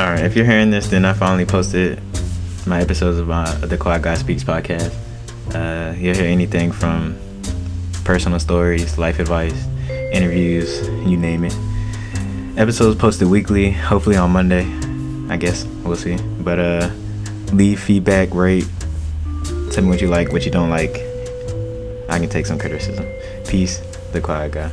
All right, if you're hearing this, then I finally posted my episodes of my the Quiet Guy Speaks podcast. Uh, you'll hear anything from personal stories, life advice, interviews, you name it. Episodes posted weekly, hopefully on Monday. I guess we'll see. But uh, leave feedback, rate, tell me what you like, what you don't like. I can take some criticism. Peace, the Quiet Guy.